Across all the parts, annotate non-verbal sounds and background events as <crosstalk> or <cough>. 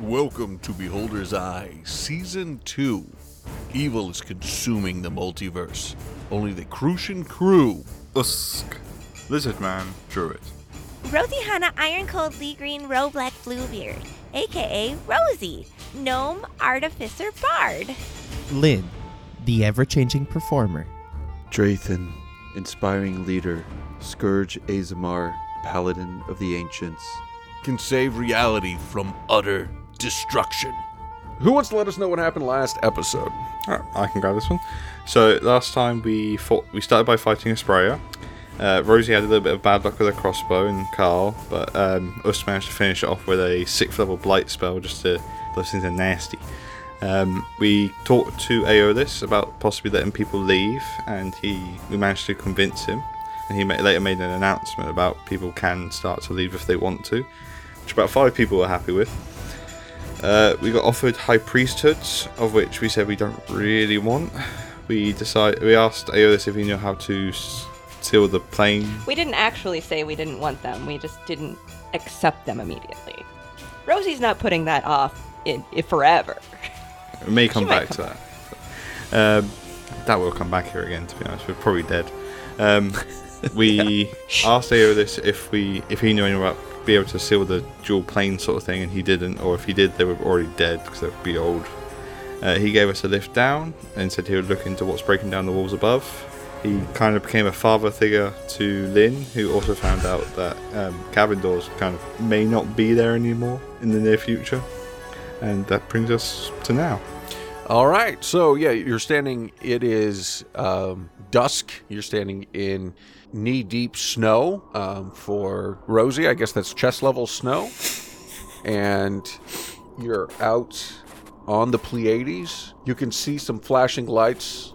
Welcome to Beholder's Eye, Season 2. Evil is consuming the multiverse. Only the Crucian crew. Usk. Lizard Man Druid. it. Rosie Hannah Iron Cold Lee Green Roe Black Bluebeard, aka Rosie, Gnome Artificer Bard. Lynn, the ever changing performer. Drathan, inspiring leader, Scourge Azamar, paladin of the ancients. Can save reality from utter destruction. Who wants to let us know what happened last episode? Alright, I can grab this one. So last time we fought, we started by fighting a sprayer. Uh, Rosie had a little bit of bad luck with a crossbow and Carl, but um, Usk managed to finish it off with a sixth level blight spell just to those things are nasty. Um, we talked to Aeolus about possibly letting people leave, and he we managed to convince him. And he ma- later made an announcement about people can start to leave if they want to, which about five people were happy with. Uh, we got offered high priesthoods, of which we said we don't really want. We decided we asked Aeolus if he knew how to s- seal the plane. We didn't actually say we didn't want them. We just didn't accept them immediately. Rosie's not putting that off in, in forever. <laughs> We may come back to that. Um, that will come back here again. To be honest, we're probably dead. Um, <laughs> we asked Aeolus if we if he knew anyone about be able to seal the dual plane sort of thing, and he didn't. Or if he did, they were already dead because they'd be old. Uh, he gave us a lift down and said he would look into what's breaking down the walls above. He kind of became a father figure to Lynn, who also found out that um, cabin doors kind of may not be there anymore in the near future. And that brings us to now. All right. So, yeah, you're standing, it is um, dusk. You're standing in knee deep snow um, for Rosie. I guess that's chest level snow. And you're out on the Pleiades. You can see some flashing lights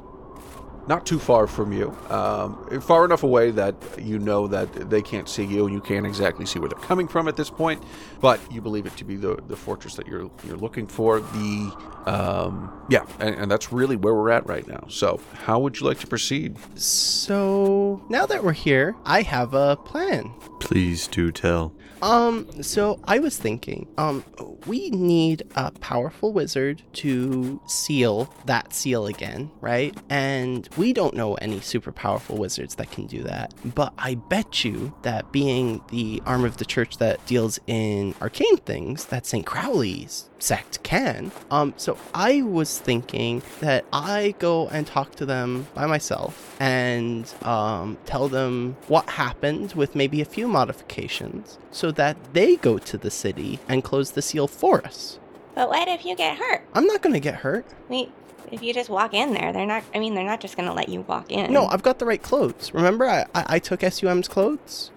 not too far from you, um, far enough away that you know that they can't see you, and you can't exactly see where they're coming from at this point. But you believe it to be the, the fortress that you're you're looking for. The um, yeah, and, and that's really where we're at right now. So, how would you like to proceed? So now that we're here, I have a plan. Please do tell. Um, so I was thinking, um, we need a powerful wizard to seal that seal again, right? And we don't know any super powerful wizards that can do that. But I bet you that being the arm of the church that deals in arcane things, that St. Crowley's sect can. Um, so I was thinking that I go and talk to them by myself and um, tell them what happened with maybe a few modifications so that they go to the city and close the seal for us. But what if you get hurt? I'm not going to get hurt. Wait, if you just walk in there, they're not. I mean, they're not just gonna let you walk in. No, I've got the right clothes. Remember, I, I, I took SUM's clothes?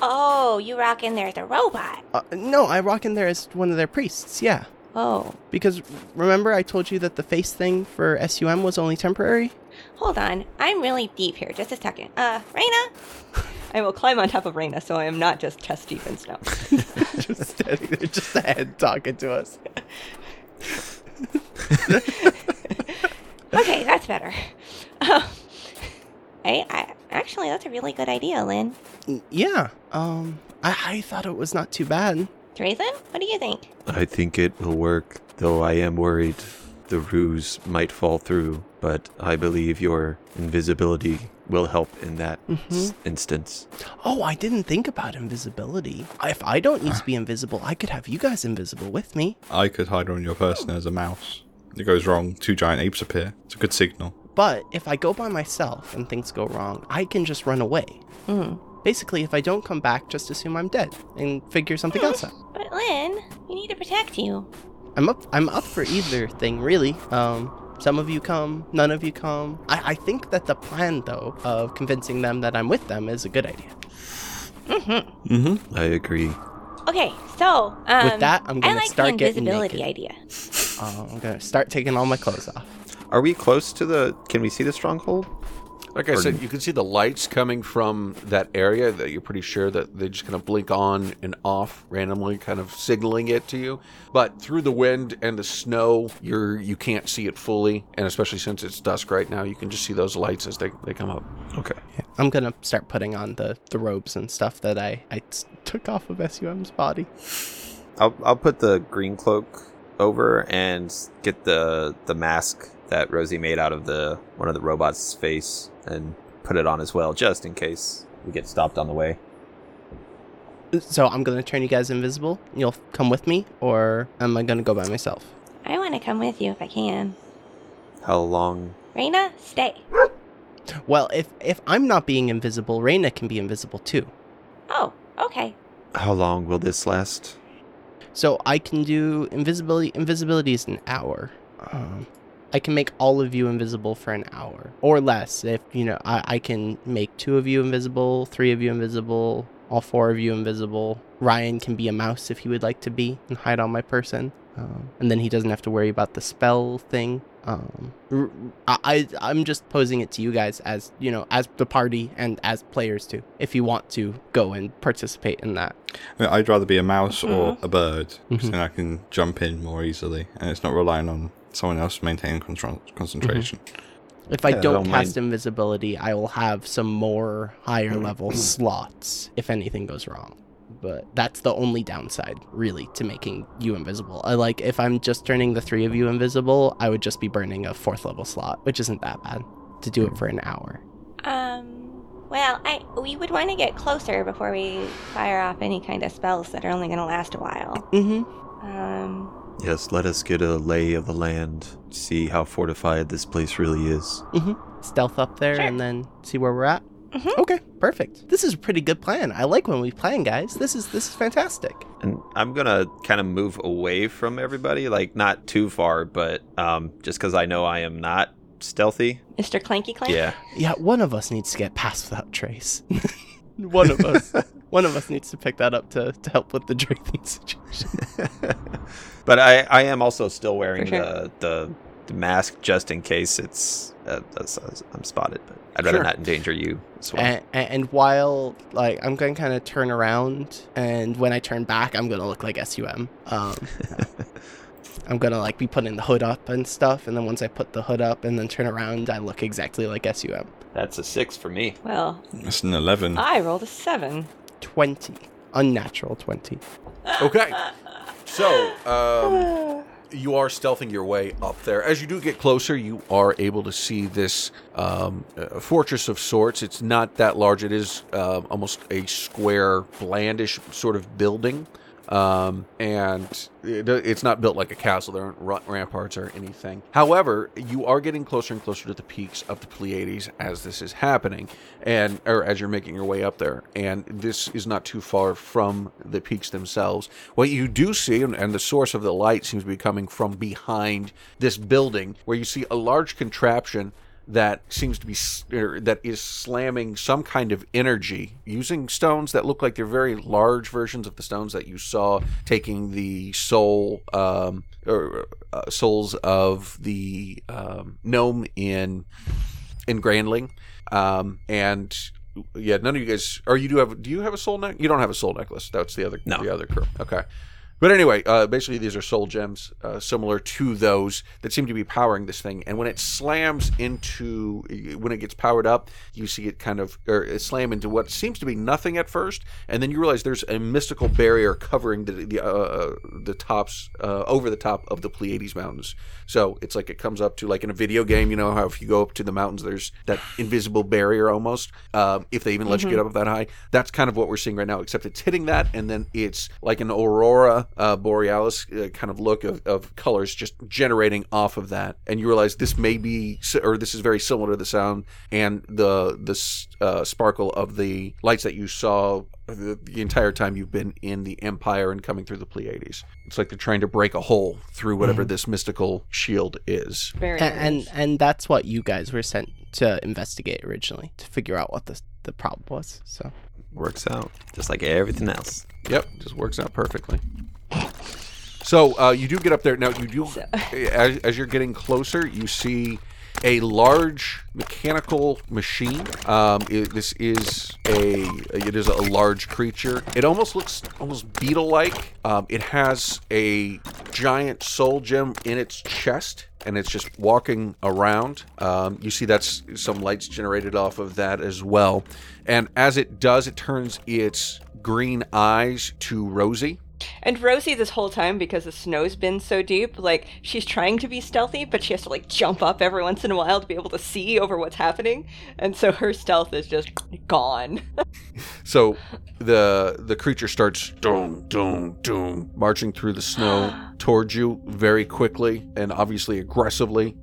Oh, you rock in there as a robot. Uh, no, I rock in there as one of their priests, yeah. Oh, Because remember, I told you that the face thing for SUM was only temporary? hold on. I'm really deep here. Just a second. Uh, Raina. I will climb on top of Raina so I am not just chest deep in snow. <laughs> just standing there, just a head talking to us. Okay, that's better. <laughs> Oh, I, I actually, that's a really good idea, Lynn. Yeah, um, I, I thought it was not too bad. Drathan, what do you think? I think it will work, though I am worried the ruse might fall through, but I believe your invisibility will help in that s- instance. Oh, I didn't think about invisibility. If I don't need to be invisible, I could have you guys invisible with me. I could hide on your person as a mouse. It goes wrong, two giant apes appear. It's a good signal. But if I go by myself and things go wrong, I can just run away. Hmm. Basically, if I don't come back, just assume I'm dead and figure something else out. <laughs> But Lynn, we need to protect you. I'm up. I'm up for either thing, really. Um, some of you come, none of you come. I, I think that the plan, though, of convincing them that I'm with them is a good idea. Mm-hmm. Mm-hmm. I agree. Okay, so um, With that, I'm gonna like start the getting invisibility naked. idea. Uh, I'm gonna start taking all my clothes off. Are we close to the? Can we see the stronghold? Like I said, you can see the lights coming from that area that you're pretty sure that they just kind of blink on and off randomly, kind of signaling it to you. But through the wind and the snow, you're you can't see it fully, and especially since it's dusk right now, you can just see those lights as they, they come up. Okay. I'm gonna start putting on the, the robes and stuff that I I took off of SUM's body. I'll I'll put the green cloak over and get the the mask that Rosie made out of the one of the robots' face and put it on as well, just in case we get stopped on the way. So I'm gonna turn you guys invisible. You'll come with me, or am I gonna go by myself? I want to come with you if I can. How long? Raina, stay. Well, if if I'm not being invisible, Reyna can be invisible too. Oh, okay. How long will this last? So I can do invisibility. Invisibility is an hour. Um, I can make all of you invisible for an hour or less. If you know, I, I can make two of you invisible, three of you invisible, all four of you invisible. Ryan can be a mouse if he would like to be and hide on my person, um, and then he doesn't have to worry about the spell thing. Um, r- I I- I'm just posing it to you guys as you know, as the party and as players too. If you want to go and participate in that. I mean, I'd rather be a mouse or Mhm. a bird, because Mhm. then I can jump in more easily, and it's not relying on someone else maintaining contro- concentration. If I Yeah, don't, don't cast mind. invisibility, I will have some more higher Mm-hmm. level slots if anything goes wrong. But that's the only downside, really, to making you invisible. I like if I'm just turning the three of you invisible, I would just be burning a fourth level slot, which isn't that bad to do it for an hour. Um, well, I we would want to get closer before we fire off any kind of spells that are only going to last a while. Mm-hmm. Um, Yes, let us get a lay of the land, see how fortified this place really is. Stealth up there Sure. and then see where we're at. Mhm. Okay, perfect. This is a pretty good plan. I like when we plan, guys. This is this is fantastic. And I'm gonna kind of move away from everybody, like not too far, but um, just because I know I am not stealthy. Mr. Clanky Clank. Yeah. Yeah, one of us needs to get past without trace. <laughs> one of us. <laughs> One of us needs to pick that up to, to help with the drinking <laughs> situation. <laughs> but I, I am also still wearing sure. the, the the mask just in case it's uh, that's- that's- I'm spotted. But I'd rather Sure. not endanger you as well. And, and while like I'm going to kind of turn around, and when I turn back, I'm gonna look like SUM. Um, <laughs> I'm gonna like be putting the hood up and stuff, and then once I put the hood up and then turn around, I look exactly like SUM. That's a six for me. Well, It's an 11. I rolled a seven. Twenty, unnatural twenty. Okay. So, um, you are stealthing your way up there. As you do get closer, you are able to see this um, uh, fortress of sorts. It's not that large. It is uh, almost a square, blandish sort of building. Um, and it, it's not built like a castle. There aren't ra- ramparts or anything. However, you are getting closer and closer to the peaks of the Pleiades as this is happening, and or as you're making your way up there. And this is not too far from the peaks themselves. What you do see, and, and the source of the light seems to be coming from behind this building, where you see a large contraption that seems to be er, that is slamming some kind of energy using stones that look like they're very large versions of the stones that you saw taking the soul um, or uh, souls of the um, gnome in in Grandling, um, and yeah, none of you guys. Or you do have? Do you have a soul neck? You don't have a soul necklace. That's the other. No. The other crew. Okay. But anyway, uh, basically these are soul gems, uh, similar to those that seem to be powering this thing. And when it slams into, when it gets powered up, you see it kind of, or it slam into what seems to be nothing at first, and then you realize there's a mystical barrier covering the the uh, the tops, uh, over the top of the Pleiades Mountains. So it's like it comes up to like in a video game, you know how if you go up to the mountains, there's that invisible barrier almost. Um, if they even let you get up that high, that's kind of what we're seeing right now. Except it's hitting that, and then it's like an aurora uh, borealis uh, kind of look of, of colors just generating off of that, and you realize this may be, or this is very similar to the sound and the the uh, sparkle of the lights that you saw the, the entire time you've been in the Empire and coming through the Pleiades. It's like they're trying to break a hole through whatever this mystical shield is. Very and, and and that's what you guys were sent to investigate originally to figure out what the the problem was. So Works out just like everything else. Yep, just works out perfectly. So uh, you do get up there now. You do as, as you're getting closer, you see a large mechanical machine. Um, it, this is a it is a large creature. It almost looks almost beetle-like. Um, it has a giant soul gem in its chest. And it's just walking around. Um, you see that's some lights generated off of that as well. And as it does, it turns its green eyes to Rosie And Rosie, this whole time, because the snow's been so deep, like she's trying to be stealthy, but she has to like jump up every once in a while to be able to see over what's happening, and so her stealth is just gone. <laughs> So the the creature starts doom doom doom marching through the snow <gasps> towards you very quickly and obviously aggressively.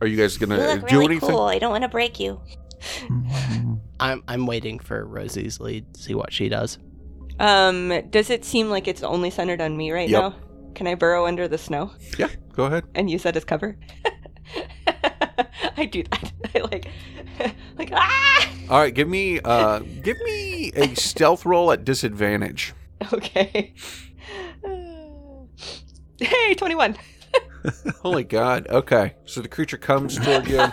Are you guys gonna look do really anything? cool. I don't want to break you. <laughs> I'm I'm waiting for Rosie's lead. To see what she does. Um, does it seem like it's only centered on me right Yep. now? Can I burrow under the snow Yeah, go ahead. and use that as cover? <laughs> I do that. <laughs> I like, <laughs> like ah. All right, give me uh give me a stealth roll at disadvantage. Okay. Hey, twenty-one. Holy God. Okay. So the creature comes toward you.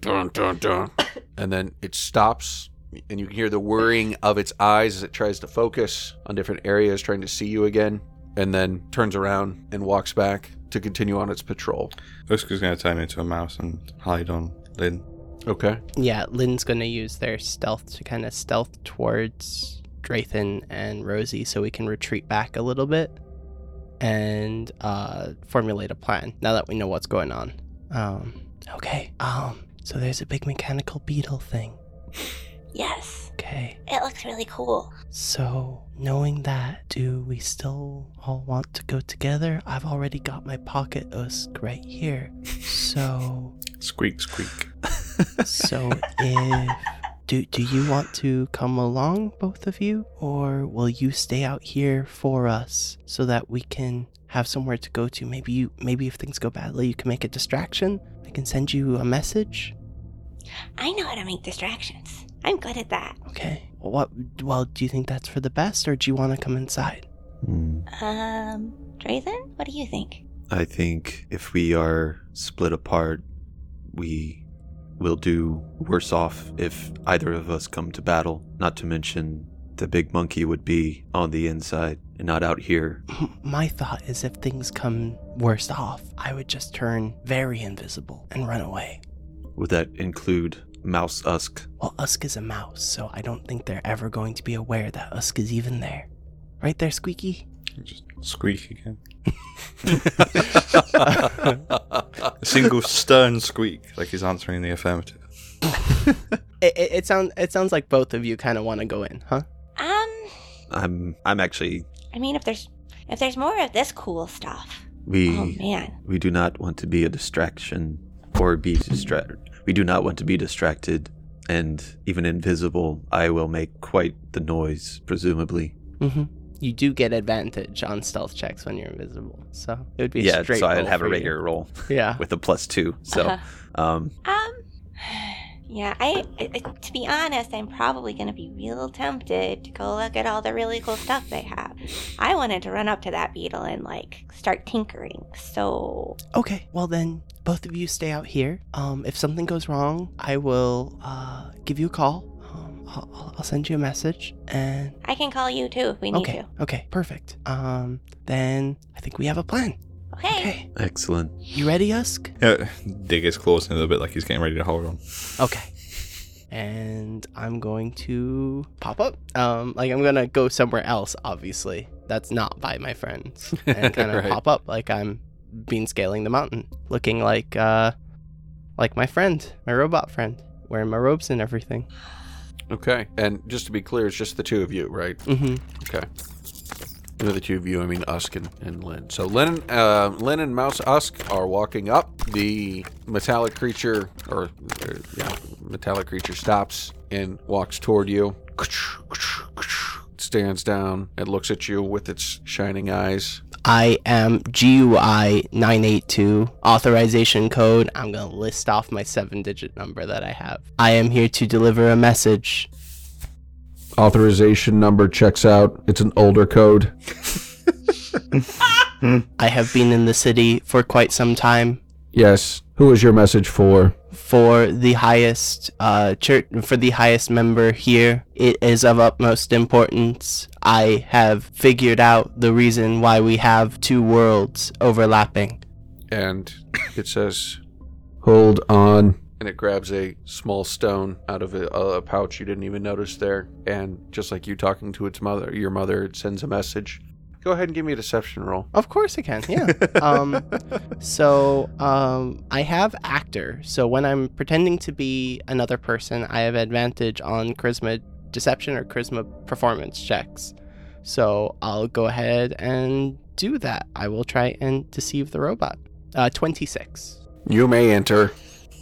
Dun, dun, dun. And then it stops, and you can hear the whirring of its eyes as it tries to focus on different areas, trying to see you again, and then turns around and walks back to continue on its patrol. Oscar's going to turn into a mouse and hide on Lynn. Okay. Yeah, Lynn's gonna use their stealth to kind of stealth towards Drathan and Rosie so we can retreat back a little bit and uh, formulate a plan now that we know what's going on. Um, okay. Um, so there's a big mechanical beetle thing. Yes. Okay. It looks really cool. So, knowing that, do we still all want to go together? I've already got my pocket usk right here. So, <laughs> Squeak, squeak. <laughs> so if do do you want to come along, both of you, or will you stay out here for us so that we can have somewhere to go to? Maybe you maybe if things go badly, you can make a distraction. I can send you a message. I know how to make distractions. I'm good at that. Okay. What? Well, do you think that's for the best, or do you want to come inside? Hmm. Um, Drathan, what do you think? I think if we are split apart, we will do worse off if either of us come to battle. Not to mention, the big monkey would be on the inside and not out here. <laughs> My thought is if things come worse off, I would just turn very invisible and run away. Would that include Mouse Usk? Well, Usk is a mouse, so I don't think they're ever going to be aware that Usk is even there. Right there, Squeaky? Just squeak again. <laughs> A single stern squeak, like he's answering the affirmative. <laughs> It, it, it sounds it sounds like both of you kind of want to go in, huh? Um, I'm I'm actually I mean, if there's if there's more of this cool stuff, we oh man, we do not want to be a distraction or be distracted. We do not want to be distracted and even invisible. I will make quite the noise, presumably. Mm-hmm. You do get advantage on stealth checks when you're invisible, so it would be a yeah, straight so I'd have a for you. regular roll Yeah. <laughs> with a plus two. So, Uh-huh. um, um, yeah, I, I I- to be honest, I'm probably gonna be real tempted to go look at all the really cool stuff they have. I wanted to run up to that beetle and like start tinkering. So Okay. Well then, both of you stay out here. Um, if something goes wrong, I will uh give you a call. Um, I'll, I'll- I'll send you a message and I can call you too if we need okay, to. okay, perfect. Um, then I think we have a plan. Okay. Okay, Excellent. you ready, Usk? Yeah, dig his claws in a little bit like he's getting ready to hold on. Okay. And I'm going to pop up. Um, like I'm gonna go somewhere else. Obviously, that's not by my friends, and <laughs> kind of Right. pop up like I'm being scaling the mountain, looking like uh, like my friend, my robot friend, wearing my robes and everything. Okay. And just to be clear, it's just the two of you, right? Mm-hmm. Okay. You know the two of you, I mean Usk and, and Lynn. So Lynn, uh, Lynn and Mouse Usk are walking up. The metallic creature, or uh, yeah, metallic creature stops and walks toward you. Stands down and looks at you with its shining eyes. I am GUI 982 authorization code. I'm going to list off my seven digit number that I have. I am here to deliver a message. Authorization number checks out. It's an older code. I have been in the city for quite some time Yes. Who is your message for? for the highest uh church for the highest member here. It is of utmost importance. I have figured out the reason why we have two worlds overlapping. and it says, "Hold on." And it grabs a small stone out of a, a pouch you didn't even notice there, and just like you talking to its mother, your mother, it sends a message. Go ahead and give me a deception roll. Of course I can. Yeah. <laughs> um, so um, I have actor. So when I'm pretending to be another person, I have advantage on charisma deception or charisma performance checks. So I'll go ahead and do that. I will try and deceive the robot. Uh, 26. You may enter.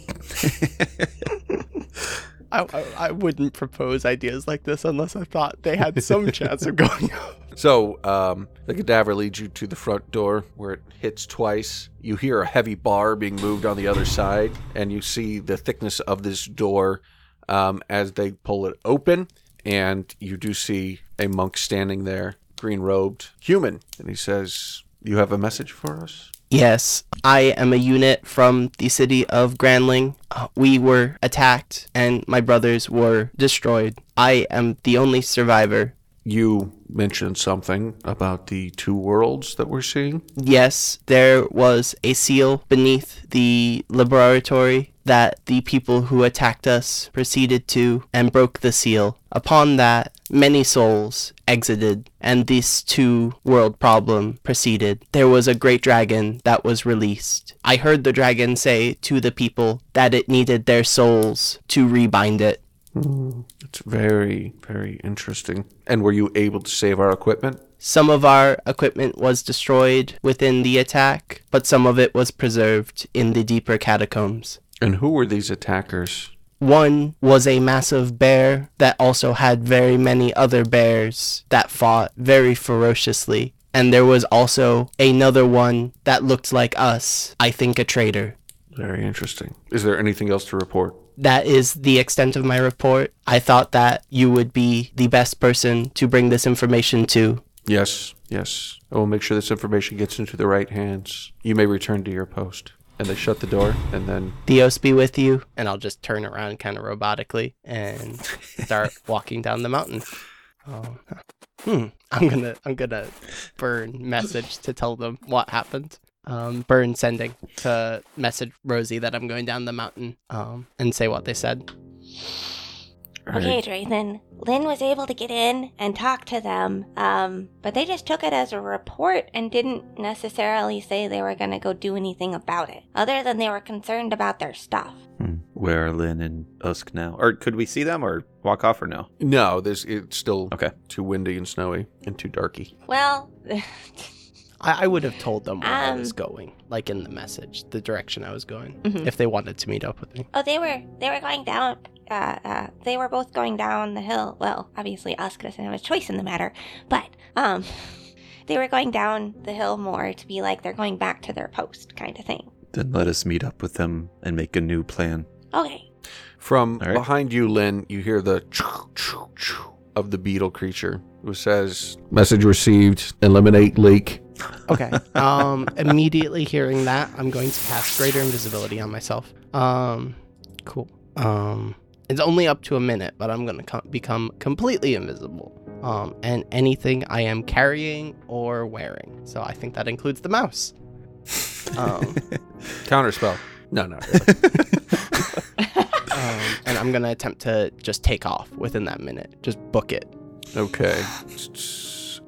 <laughs> I, I, I wouldn't propose ideas like this unless I thought they had some <laughs> chance of going up. So, um, the cadaver leads you to the front door where it hits twice. You hear a heavy bar being moved on the other side, and you see the thickness of this door um, as they pull it open. And you do see a monk standing there, green robed, human. And he says, You have a message for us? Yes, I am a unit from the city of Granling. Uh, we were attacked and my brothers were destroyed. I am the only survivor. You mentioned something about the two worlds that we're seeing. Yes, there was a seal beneath the laboratory that the people who attacked us proceeded to and broke the seal. Upon that, many souls exited, and this two world problem proceeded. There was a great dragon that was released. I heard the dragon say to the people that it needed their souls to rebind it. It's very, very interesting. And were you able to save our equipment? Some of our equipment was destroyed within the attack, but some of it was preserved in the deeper catacombs. And who were these attackers? One was a massive bear that also had very many other bears that fought very ferociously. And there was also another one that looked like us, I think a traitor. Very interesting. Is there anything else to report? That is the extent of my report. I thought that you would be the best person to bring this information to. Yes, yes. I will make sure this information gets into the right hands. You may return to your post. And they shut the door, and then Theos be with you. And I'll just turn around kind of robotically and start <laughs> walking down the mountain. Oh, hmm. I'm gonna I'm gonna burn message to tell them what happened. Um, burn sending to message Rosie that I'm going down the mountain. Um, and say what they said. Okay, Drayton. Lynn was able to get in and talk to them, um, but they just took it as a report and didn't necessarily say they were going to go do anything about it, other than they were concerned about their stuff. Hmm. Where are Lynn and Usk now? Or could we see them or walk off or no? no, there's it's still Okay. too windy and snowy and too darky. Well, <laughs> I, I would have told them where I was Um, going, like in the message, the direction I was going, Mhm. if they wanted to meet up with me. oh, they were they were going down. Uh, uh, they were both going down the hill. Well, obviously, Usk doesn't have a choice in the matter, but um, <laughs> they were going down the hill more to be like they're going back to their post, kind of thing. Then let us meet up with them and make a new plan. Okay. From All right. behind you, Lynn, you hear the choo, choo, choo of the beetle creature who says, Message received, eliminate leak. Okay. Um, <laughs> immediately hearing that, I'm going to cast greater invisibility on myself. Um, cool. Um, it's only up to a minute, but I'm gonna co- become completely invisible. Um, and anything I am carrying or wearing. So I think that includes the mouse. Um, <laughs> Counterspell. No, no. really. <laughs> um, and I'm gonna attempt to just take off within that minute. Just book it. okay.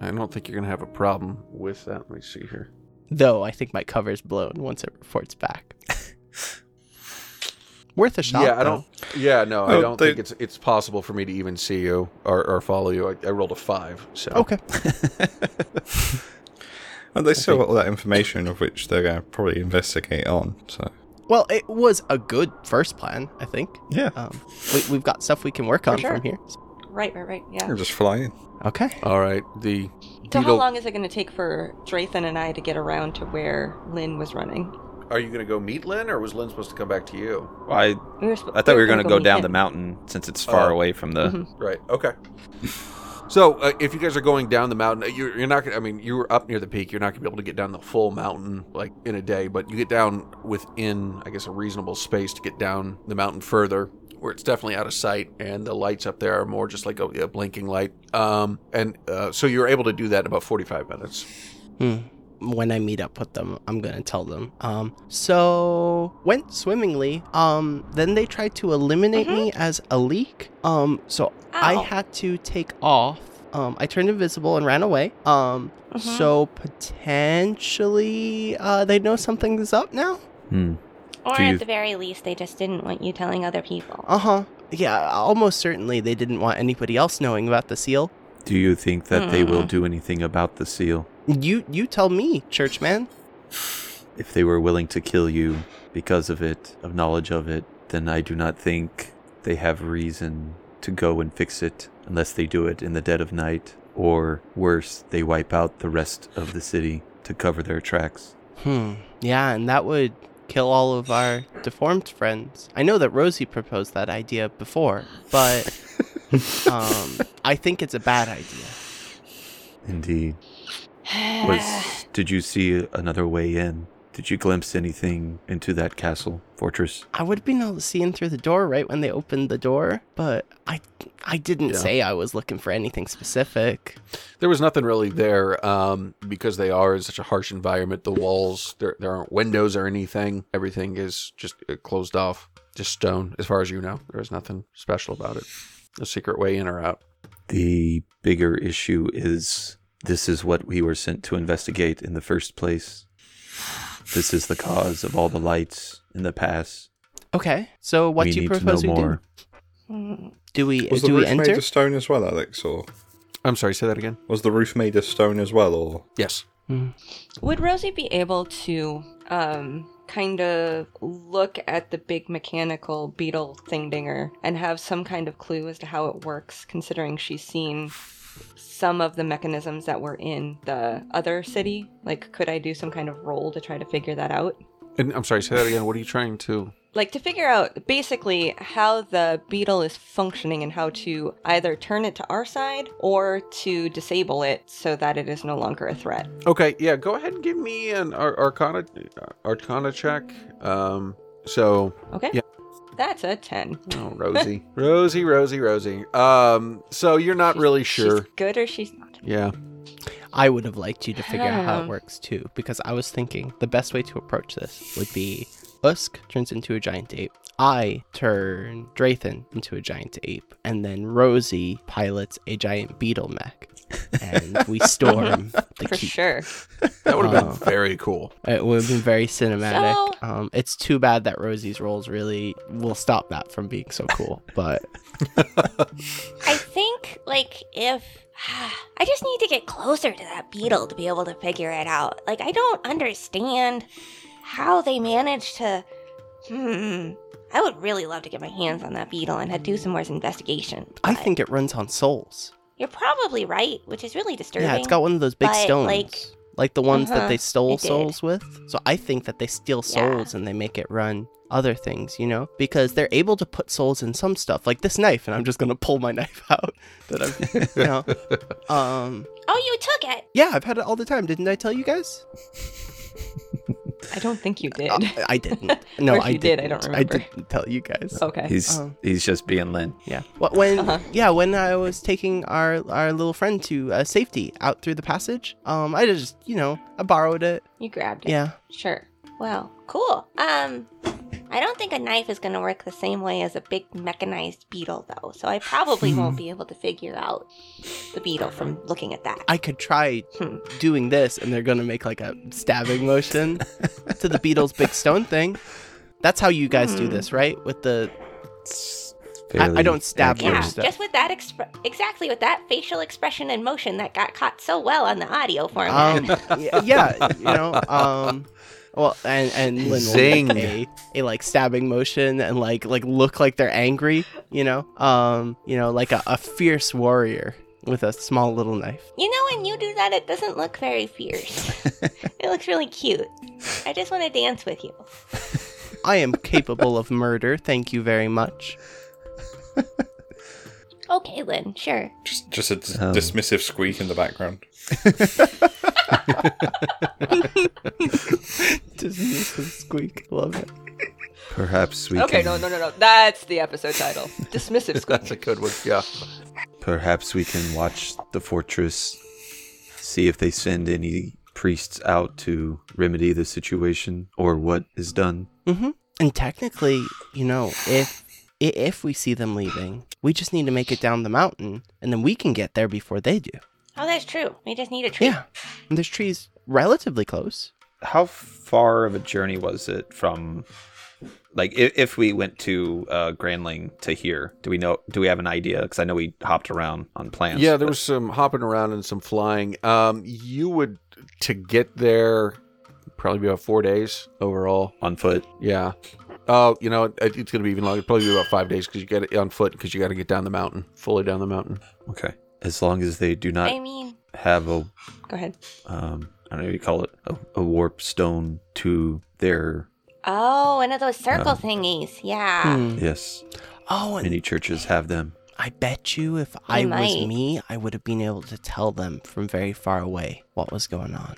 I don't think you're going to have a problem with that. Let me see here. Though I think my cover's blown once it reports back. <laughs> Worth a shot. yeah, I though. don't. Yeah, no, I Oh, don't they- think it's it's possible for me to even see you or, or follow you. I, I rolled a five. So Okay. <laughs> and they still got all that information of which they're going to probably investigate on. So Well, it was a good first plan, I think. yeah, Um, we, we've got stuff we can work on sure. from here. Right, right, right. Yeah. You're just flying. Okay. All right. The So how long is it going to take for Drathan and I to get around to where Lynn was running? Are you going to go meet Lynn, or was Lynn supposed to come back to you? Well, I, We were sp- I thought we were gonna going to go meet down him. the mountain since it's far Oh. away from the. Mhm. Right. Okay. <laughs> So, uh, if you guys are going down the mountain, uh, you're, you're not. gonna I mean, you were up near the peak. You're not going to be able to get down the full mountain like in a day, but you get down within, I guess, a reasonable space to get down the mountain further, where it's definitely out of sight, and the lights up there are more just like a, a blinking light. Um, and uh, so you're able to do that in about 45 minutes. Hmm. When I meet up with them, I'm gonna tell them. Um, so went swimmingly. Um, then they tried to eliminate me as a leak. Um, so I had to take off. Um, I turned invisible and ran away. Um, Mhm. So potentially, uh, they know something's up now. Hmm. Or you- at the very least, they just didn't want you telling other people. Uh huh. Yeah, almost certainly they didn't want anybody else knowing about the seal. Do you think that they will Hmm. do anything about the seal? You you tell me, churchman. If they were willing to kill you because of it, of knowledge of it, then I do not think they have reason to go and fix it unless they do it in the dead of night, or worse, they wipe out the rest of the city to cover their tracks. Hmm. Yeah, and that would kill all of our deformed friends. I know that Rosie proposed that idea before, but <laughs> um, I think it's a bad idea. Indeed. Was <sighs> did you see another way in? Did you glimpse anything into that castle, fortress? I would have been able to see in through the door right when they opened the door, but I I didn't Yeah. say I was looking for anything specific. There was nothing really there um, because they are in such a harsh environment. The walls, there, there aren't windows or anything. Everything is just uh, closed off, just stone, as far as you know. There was nothing special about it. No secret way in or out. The bigger issue is this is what we were sent to investigate in the first place. This is the cause of all the lights in the past. Okay, so what we do you propose we more. Do? Do we Was the do we roof made enter? of stone as well, Alex? Or I'm sorry, say that again. was the roof made of stone as well? Or Yes. Would Rosie be able to um kind of look at the big mechanical beetle thing dinger and have some kind of clue as to how it works considering she's seen some of the mechanisms that were in the other city? Like could I do some kind of roll to try to figure that out? And I'm sorry, say that again. What are you trying to? like to figure out basically how the beetle is functioning and how to either turn it to our side or to disable it so that it is no longer a threat. Okay, yeah. Go ahead and give me an Ar- Arcana Arcana check. Um. So, Okay? Yeah. That's a 10. oh, Rosie, <laughs> Rosie, Rosie, Rosie. Um. So you're not She's- really sure. She's good or she's not. Yeah. I would have liked you to figure out how it Um. works too, because I was thinking the best way to approach this would be Usk turns into a giant ape. I turn Drathan into a giant ape, and then Rosie pilots a giant beetle mech, and we storm <laughs> the For keep. sure. That would have been very cool. It would have been very cinematic. So- um, it's too bad that Rosie's rolls really will stop that from being so cool. <laughs> But <laughs> I think, like, if. <sighs> I just need to get closer to that beetle to be able to figure it out. Like, I don't understand how they managed to. Hmm. <laughs> I would really love to get my hands on that beetle and do some more investigation. I but think it runs on souls. You're probably right, which is really disturbing. Yeah, it's got one of those big but, stones. like- Like, the ones that Uh-huh, they stole souls with. So I think that they steal Yeah. souls and they make it run other things, you know? Because they're able to put souls in some stuff, like this knife, and I'm just gonna pull my <laughs> knife out that I've you know. <laughs> Um Oh, you took it! yeah, I've had it all the time. Didn't I tell you guys? I don't think you did. Uh, I didn't. No, <laughs> Or if I you did, didn't. I don't I didn't tell you guys. okay. He's Um, he's just being Lynn. Yeah. Wh- When Uh-huh. yeah, when I was taking our our little friend to uh, safety out through the passage, um, I just you know I borrowed it. You grabbed it. Yeah. Sure. Well, cool. Um, I don't think a knife is going to work the same way as a big mechanized beetle, though. So I probably won't be able to figure out the beetle from looking at that. I could try Hmm. doing this, and they're gonna make like a stabbing motion to the beetle's big stone thing. That's how you guys do Hmm. this, right? With the I- I don't stab accurate. yeah, stuff. just with that expre- exactly with that facial expression and motion that got caught so well on the audio format. um y- yeah, you know um. Well, and and Lynn will Zing. make a, a like stabbing motion and like like look like they're angry, you know, um, you know, like a, a fierce warrior with a small little knife. you know, when you do that, it doesn't look very fierce. <laughs> it looks really cute. I just want to dance with you. I am capable of murder. Thank you very much. <laughs> Okay, Lynn, sure. Just, just a Um. dismissive squeak in the background. Just miss a squeak. Love it. Perhaps we can Okay, can, no, no, no, no. That's the episode title. <laughs> Dismissive squeak. That's a good one. Yeah. Perhaps we can watch the fortress, see if they send any priests out to remedy the situation or what is done. Mm-hmm. And technically, you know, if i- if we see them leaving, we just need to make it down the mountain, and then we can get there before they do. Oh, that's true. We just need a tree. Yeah. And there's trees relatively close. How far of a journey was it from, like, if, if we went to uh, Grandling to here? Do we know? Do we have an idea? Because I know we hopped around on plans. Yeah, there but- was some hopping around and some flying. Um, you would to get there probably be about four days overall. on foot. Yeah. Oh, you know, it's going to be even longer. Probably be about five days because you get it on foot because you got to get down the mountain, fully down the mountain. Okay. As long as they do not I mean, have a, Go ahead. um, I don't know what you call it, a, a warp stone to their, oh, one of those circle Um, thingies. Yeah. Hmm. yes, Oh, and many churches have them. I bet you if I was me, I would have been able to tell them from very far away what was going on.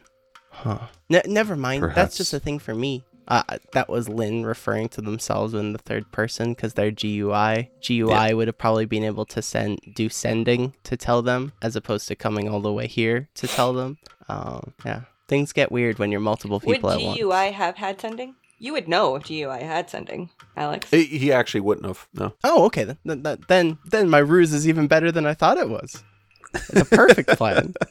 Huh. Ne- never mind. That's just a thing for me. Uh, that was Lynn referring to themselves in the third person because they're GUI. GUI would have probably been able to send do sending to tell them as opposed to coming all the way here to tell them. Um, yeah, things get weird when you're multiple Would people at once. GUI have had sending? You would know if GUI had sending, Alex. He, he actually wouldn't have. No. Oh, okay. Then, then, then- then, then my ruse is even better than I thought it was. It's a perfect plan. <laughs>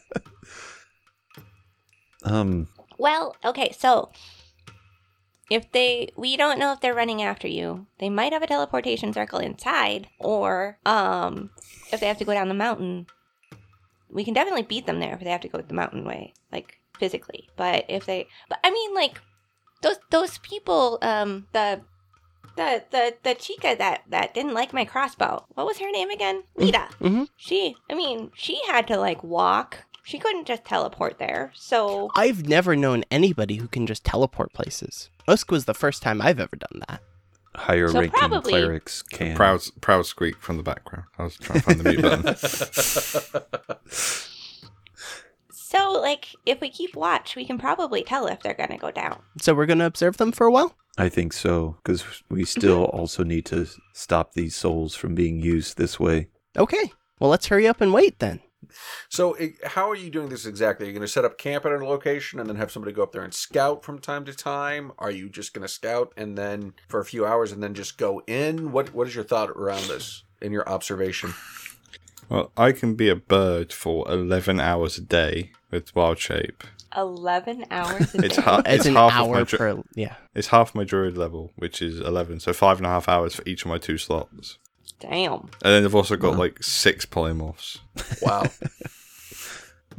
Um, Well, okay, so if they we don't know if they're running after you. They might have a teleportation circle inside or um if they have to go down the mountain. We can definitely beat them there if they have to go the mountain way, like physically. But if they but I mean like those those people um the the the the chica that that didn't like my crossbow. What was her name again? Lita. hmm She I mean, she had to like walk. She couldn't just teleport there. So I've never known anybody who can just teleport places. Usk was the first time I've ever done that. higher So ranking probably- clerics can. Proud, proud squeak from the background. I was trying to find the mute button. <laughs> So, like, if we keep watch, we can probably tell if they're gonna go down. So we're going to observe them for a while? I think so, because we <laughs> still also need to stop these souls from being used this way. Okay. Well, let's hurry up and wait then. So, it, how are you doing this exactly? Are you going to set up camp at a location and then have somebody go up there and scout from time to time? Are you just going to scout and then for a few hours and then just go in? What What is your thought around this in your observation? well, I can be a bird for 11 hours a day with wild shape. 11 hours a It's day. ha- It's, it's half of my hour dr- per. Yeah. It's half my druid level, which is 11, so five and a half hours for each of my two slots. Damn. And then they've also got Wow. like six polymorphs. Wow. <laughs>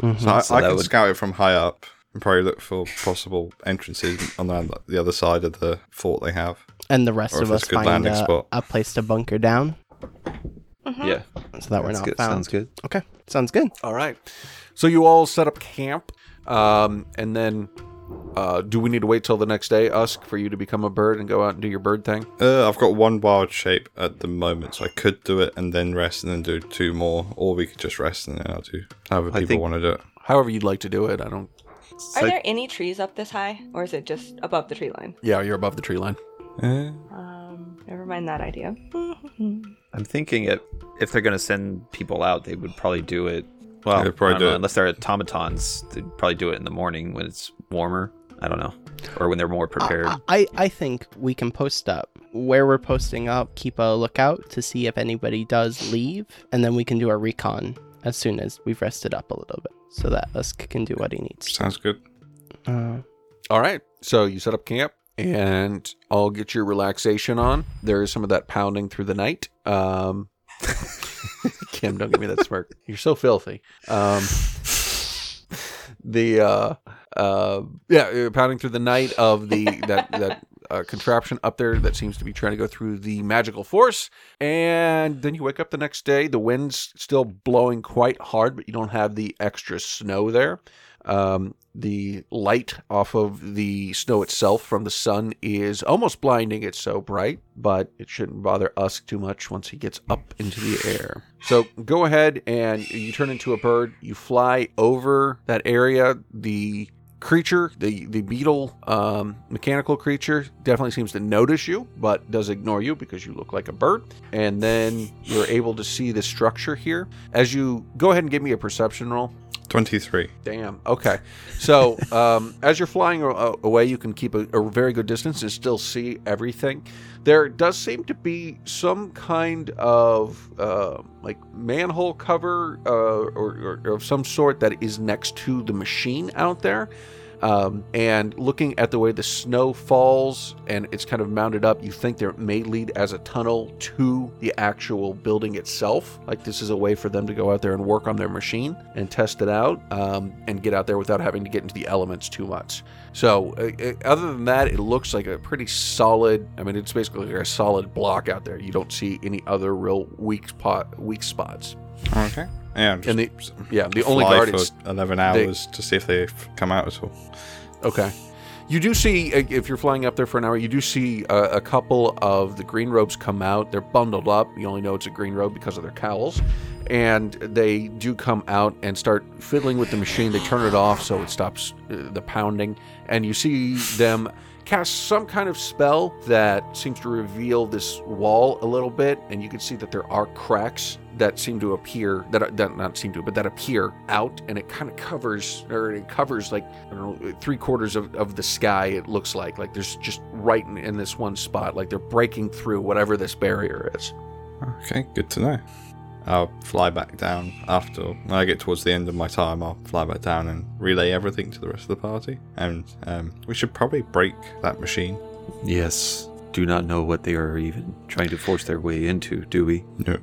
Mhm. So I, So I can would- scout it from high up and probably look for possible entrances on the, the other side of the fort they have. And the rest of us good find landing a, spot. a place to bunker down Mhm. Yeah. so that we're That's not good. found. Sounds good. Okay. Sounds good. All right. So you all set up camp, um, and then uh, do we need to wait till the next day, Usk, for you to become a bird and go out and do your bird thing? Uh, I've got one wild shape at the moment, so I could do it and then rest and then do two more, or we could just rest and then I'll do however I people think- want to do it. However you'd like to do it. I don't. Are So- there any trees up this high, or is it just above the tree line? Yeah, you're above the tree line. Uh, Um, never mind that idea. <laughs> I'm thinking it, if they're going to send people out, they would probably do it. Well, They'd probably I don't do know, it- unless they're automatons, they'd probably do it in the morning when it's warmer. I don't know, or when they're more prepared. I, I I think we can post up where we're posting up. Keep a lookout to see if anybody does leave, and then we can do a recon as soon as we've rested up a little bit, so that Usk can do what he needs. sounds good. Uh, All right. So you set up camp and I'll get your relaxation on. There is some of that pounding through the night. Um, <laughs> Kim, don't give me that smirk. You're so filthy. Um, the uh, uh, yeah, uh, pounding through the night of the <laughs> that that uh, contraption up there that seems to be trying to go through the magical force, and then you wake up the next day. The wind's still blowing quite hard, but you don't have the extra snow there. Um, the light off of the snow itself from the sun is almost blinding. It's so bright, but it shouldn't bother us too much once he gets up into the air. So go ahead and you turn into a bird. You fly over that area. The creature, the the beetle, um, mechanical creature, definitely seems to notice you, but does ignore you because you look like a bird. And then you're able to see the structure here. As you go ahead and give me a perception roll. 23. Damn. Okay. So um, as you're flying away, you can keep a, a very good distance and still see everything. There does seem to be some kind of uh, like manhole cover uh, or, or of some sort that is next to the machine out there. Um, and looking at the way the snow falls and it's kind of mounted up, you think there may lead as a tunnel to the actual building itself. Like this is a way for them to go out there and work on their machine and test it out um, and get out there without having to get into the elements too much. So, uh, uh, other than that, it looks like a pretty solid. I mean, it's basically like a solid block out there. You don't see any other real weak spot, weak spots. Okay. Yeah, just And the yeah, the only for 11 hours to see if they've come out at all. Okay. You do see, uh, if you're flying up there for an hour, you do see a, a couple of the green robes come out. They're bundled up. You only know it's a green robe because of their cowls. And they do come out and start fiddling with the machine. They turn it off so it stops uh, the pounding. And you see them cast some kind of spell that seems to reveal this wall a little bit. And you can see that there are cracks that seem to appear that, that not seem to but that appear out and it kind of covers or it covers like I don't know three quarters of, of the sky it looks like like there's just right in, in this one spot like they're breaking through whatever this barrier is Okay, good to know. I'll fly back down after when I get towards the end of my time. I'll fly back down and relay everything to the rest of the party. And um, we should probably break that machine. Yes. Do not know what they are even trying to force their way into, do we? No,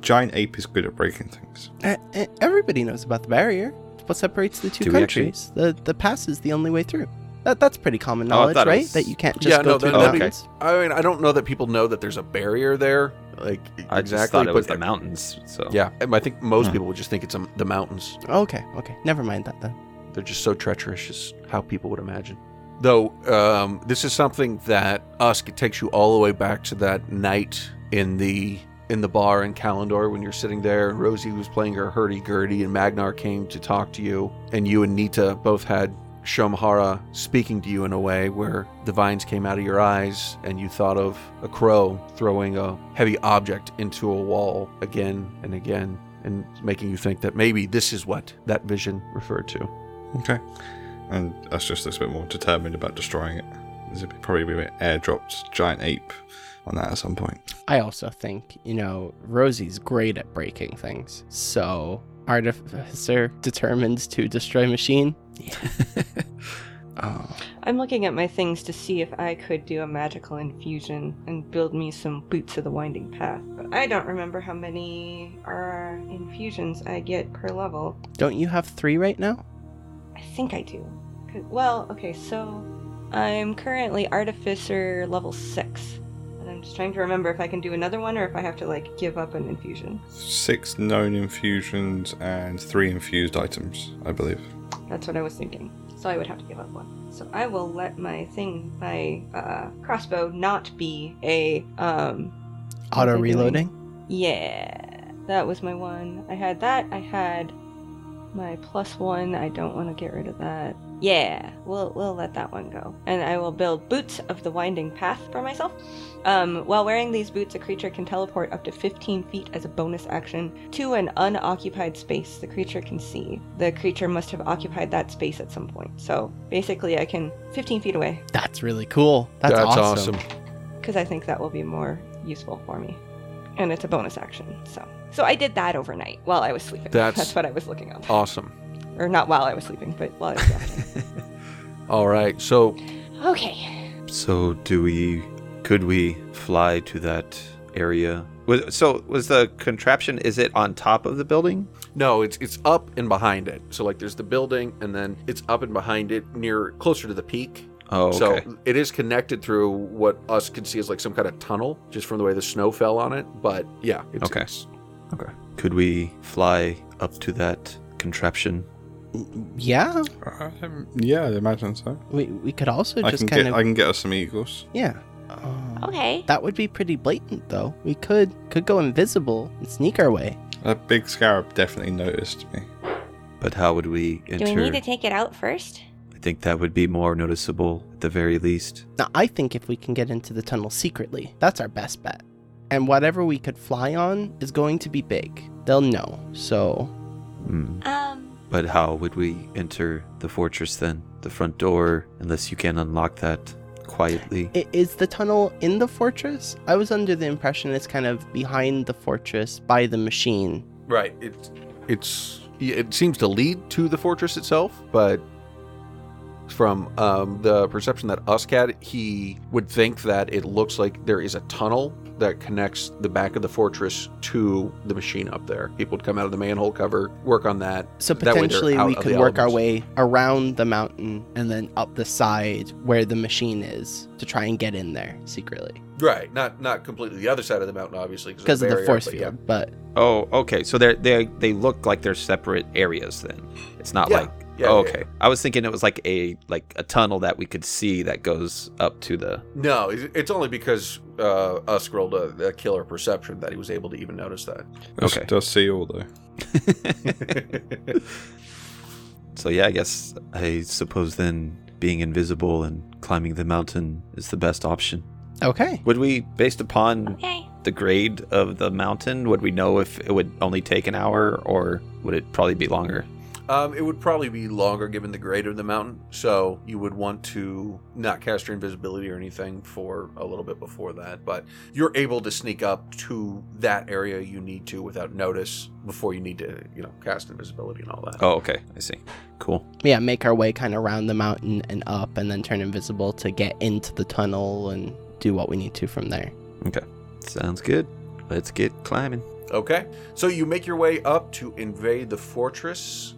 giant ape is good at breaking things. Uh, everybody knows about the barrier. It's what separates the two Do countries. The the pass is the only way through. That that's pretty common Oh, knowledge, thought it right? was- That you can't just Yeah, go no, through that- the that'd be- mountains. I mean I don't know that people know that there's a barrier there like I exactly just thought it was the mountains. So yeah I think most Hmm. people would just think it's um, the mountains Okay, okay. Never mind that then. They're just so treacherous, is how people would imagine. Though um, this is something that Usk it takes you all the way back to that night in the in the bar in Kalendor when you're sitting there. and Rosie was playing her hurdy gurdy, and Magnar came to talk to you, and you and Nita both had Shomhara speaking to you in a way where the vines came out of your eyes, and you thought of a crow throwing a heavy object into a wall again and again, and making you think that maybe this is what that vision referred to. Okay, and Usk just looks a bit more determined about destroying it. There's a- probably be an airdropped giant ape on that at some point. I also think, you know, Rosie's great at breaking things. So, Artificer determined to destroy machine. <laughs> Oh, I'm looking at my things to see if I could do a magical infusion and build me some boots of the winding path. But I don't remember how many are infusions I get per level. don't you have three right now? I think I do. Well, okay, so I'm currently artificer level six. And I'm just trying to remember if I can do another one or if I have to like give up an infusion. Six known infusions and three infused items, I believe. That's what I was thinking. So I would have to give up one. So I will let my thing, my uh, crossbow, not be a um. what was I Auto reloading? Yeah, that was my one. I had that. I had my plus one. I don't want to get rid of that. Yeah, we'll we'll let that one go. And I will build boots of the winding path for myself. Um, while wearing these boots, a creature can teleport up to 15 feet as a bonus action to an unoccupied space the creature can see. The creature must have occupied that space at some point. So basically, I can 15 feet away That's really cool. That's, awesome. because I think that will be more useful for me. And it's a bonus action. So so I did that overnight while I was sleeping. <laughs> That's- what I was looking up. Awesome. Or not while I was sleeping, but while I was <laughs> resting. All right. So okay. So, do we. Could we fly to that area? Was, so, was the contraption, is it on top of the building? no, it's it's up and behind it. So like there's the building, and then it's up and behind it, near closer to the peak. Oh, okay. So it is connected through what Usk can see as like some kind of tunnel, just from the way the snow fell on it. But yeah, it's, Okay. it's- Could we fly up to that contraption? Yeah, Um, yeah, I imagine so. we, we could also I just kind get of I can get us some eagles. yeah. Um, Okay. That would be pretty blatant, though. We could could go invisible and sneak our way. That big scarab definitely noticed me. But how would we enter? Do we need to take it out first? I think that would be more noticeable at the very least. Now, I think if we can get into the tunnel secretly, that's our best bet. And whatever we could fly on is going to be big. They'll know. So, Hmm. Um, But how would we enter the fortress then? The front door, unless you can unlock that quietly. I- Is the tunnel in the fortress? I was under the impression it's kind of behind the fortress by the machine. Right. It's it's it seems to lead to the fortress itself, but from um, the perception that Usk had, he would think that it looks like there is a tunnel that connects the back of the fortress to the machine up there. People would come out of the manhole cover, work on that. So That way they're potentially out we could the work our way around the mountain and then up the side where the machine is to try and get in there secretly Right. Not not completely the other side of the mountain, obviously, because of the barrier, force but field. But Oh, okay. So they they they look like they're separate areas then. It's not Yeah. like Yeah, oh, yeah, okay. I was thinking it was like a like a tunnel that we could see that goes up to the No, it's only because uh, Usk rolled a, a killer perception that he was able to even notice that. Does, Okay. does see all though. <laughs> So yeah, I guess I suppose then being invisible and climbing the mountain is the best option. okay, would we based upon Okay. the grade of the mountain, would we know if it would only take an hour or would it probably be longer? Um, it would probably be longer given the grade of the mountain, so you would want to not cast your invisibility or anything for a little bit before that. But you're able to sneak up to that area you need to without notice before you need to, you know, cast invisibility and all that. Oh, okay. I see. Cool. yeah, make our way kind of around the mountain and up, and then turn invisible to get into the tunnel and do what we need to from there. Okay, sounds good. Let's get climbing. Okay, so you make your way up to invade the fortress.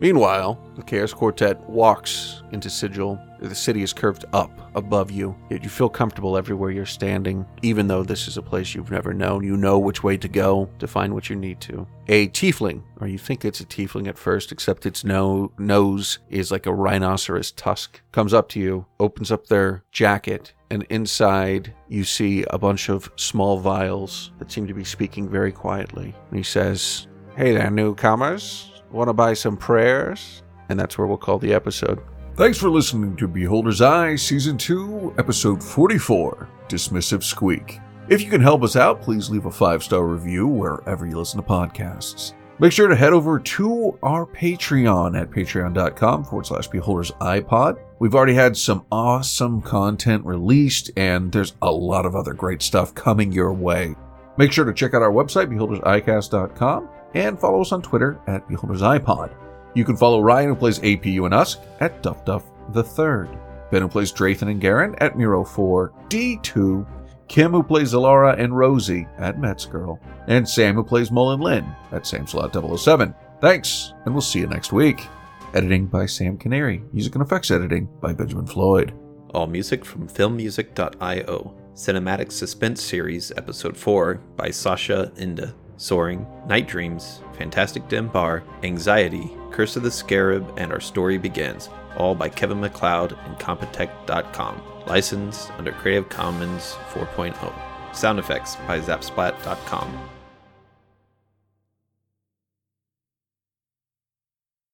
Meanwhile, the Chaos Quartet walks into Sigil. The city is curved up above you, yet you feel comfortable everywhere you're standing, even though this is a place you've never known. You know which way to go to find what you need to. A tiefling, or you think it's a tiefling at first, except its no- nose is like a rhinoceros tusk, comes up to you, opens up their jacket, and inside you see a bunch of small vials that seem to be speaking very quietly. And he says, Hey there, newcomers. Want to buy some prayers? And that's where we'll call the episode. Thanks for listening to Beholder's Eye, Season 2, Episode 44 Dismissive Squeak. If you can help us out, please leave a five star review wherever you listen to podcasts. Make sure to head over to our Patreon at patreon.com forward slash beholders iPod. We've already had some awesome content released, and there's a lot of other great stuff coming your way. Make sure to check out our website, beholdersicast.com, and follow Usk on Twitter at beholdersiPod. You can follow Ryan, who plays APU and us, at Duff Duff the Third. Ben, who plays Drathan and Garen, at Miro4D2. Kim, who plays Zalara and Rosie, at Mets Girl. And Sam, who plays Mullen Lynn, at SamSlot007. Thanks, and we'll see you next week. Editing by Sam Canary. Music and effects editing by Benjamin Floyd. All music from filmmusic.io. Cinematic Suspense Series, Episode 4 by Sascha Ende. Soaring, Night Dreams, Fantastic Den Bar, Anxiety, Curse of the Scarab, and Our Story Begins. All by Kevin MacLeod and Compotech.com. Licensed under Creative Commons 4.0. Sound effects by Zapsplat.com.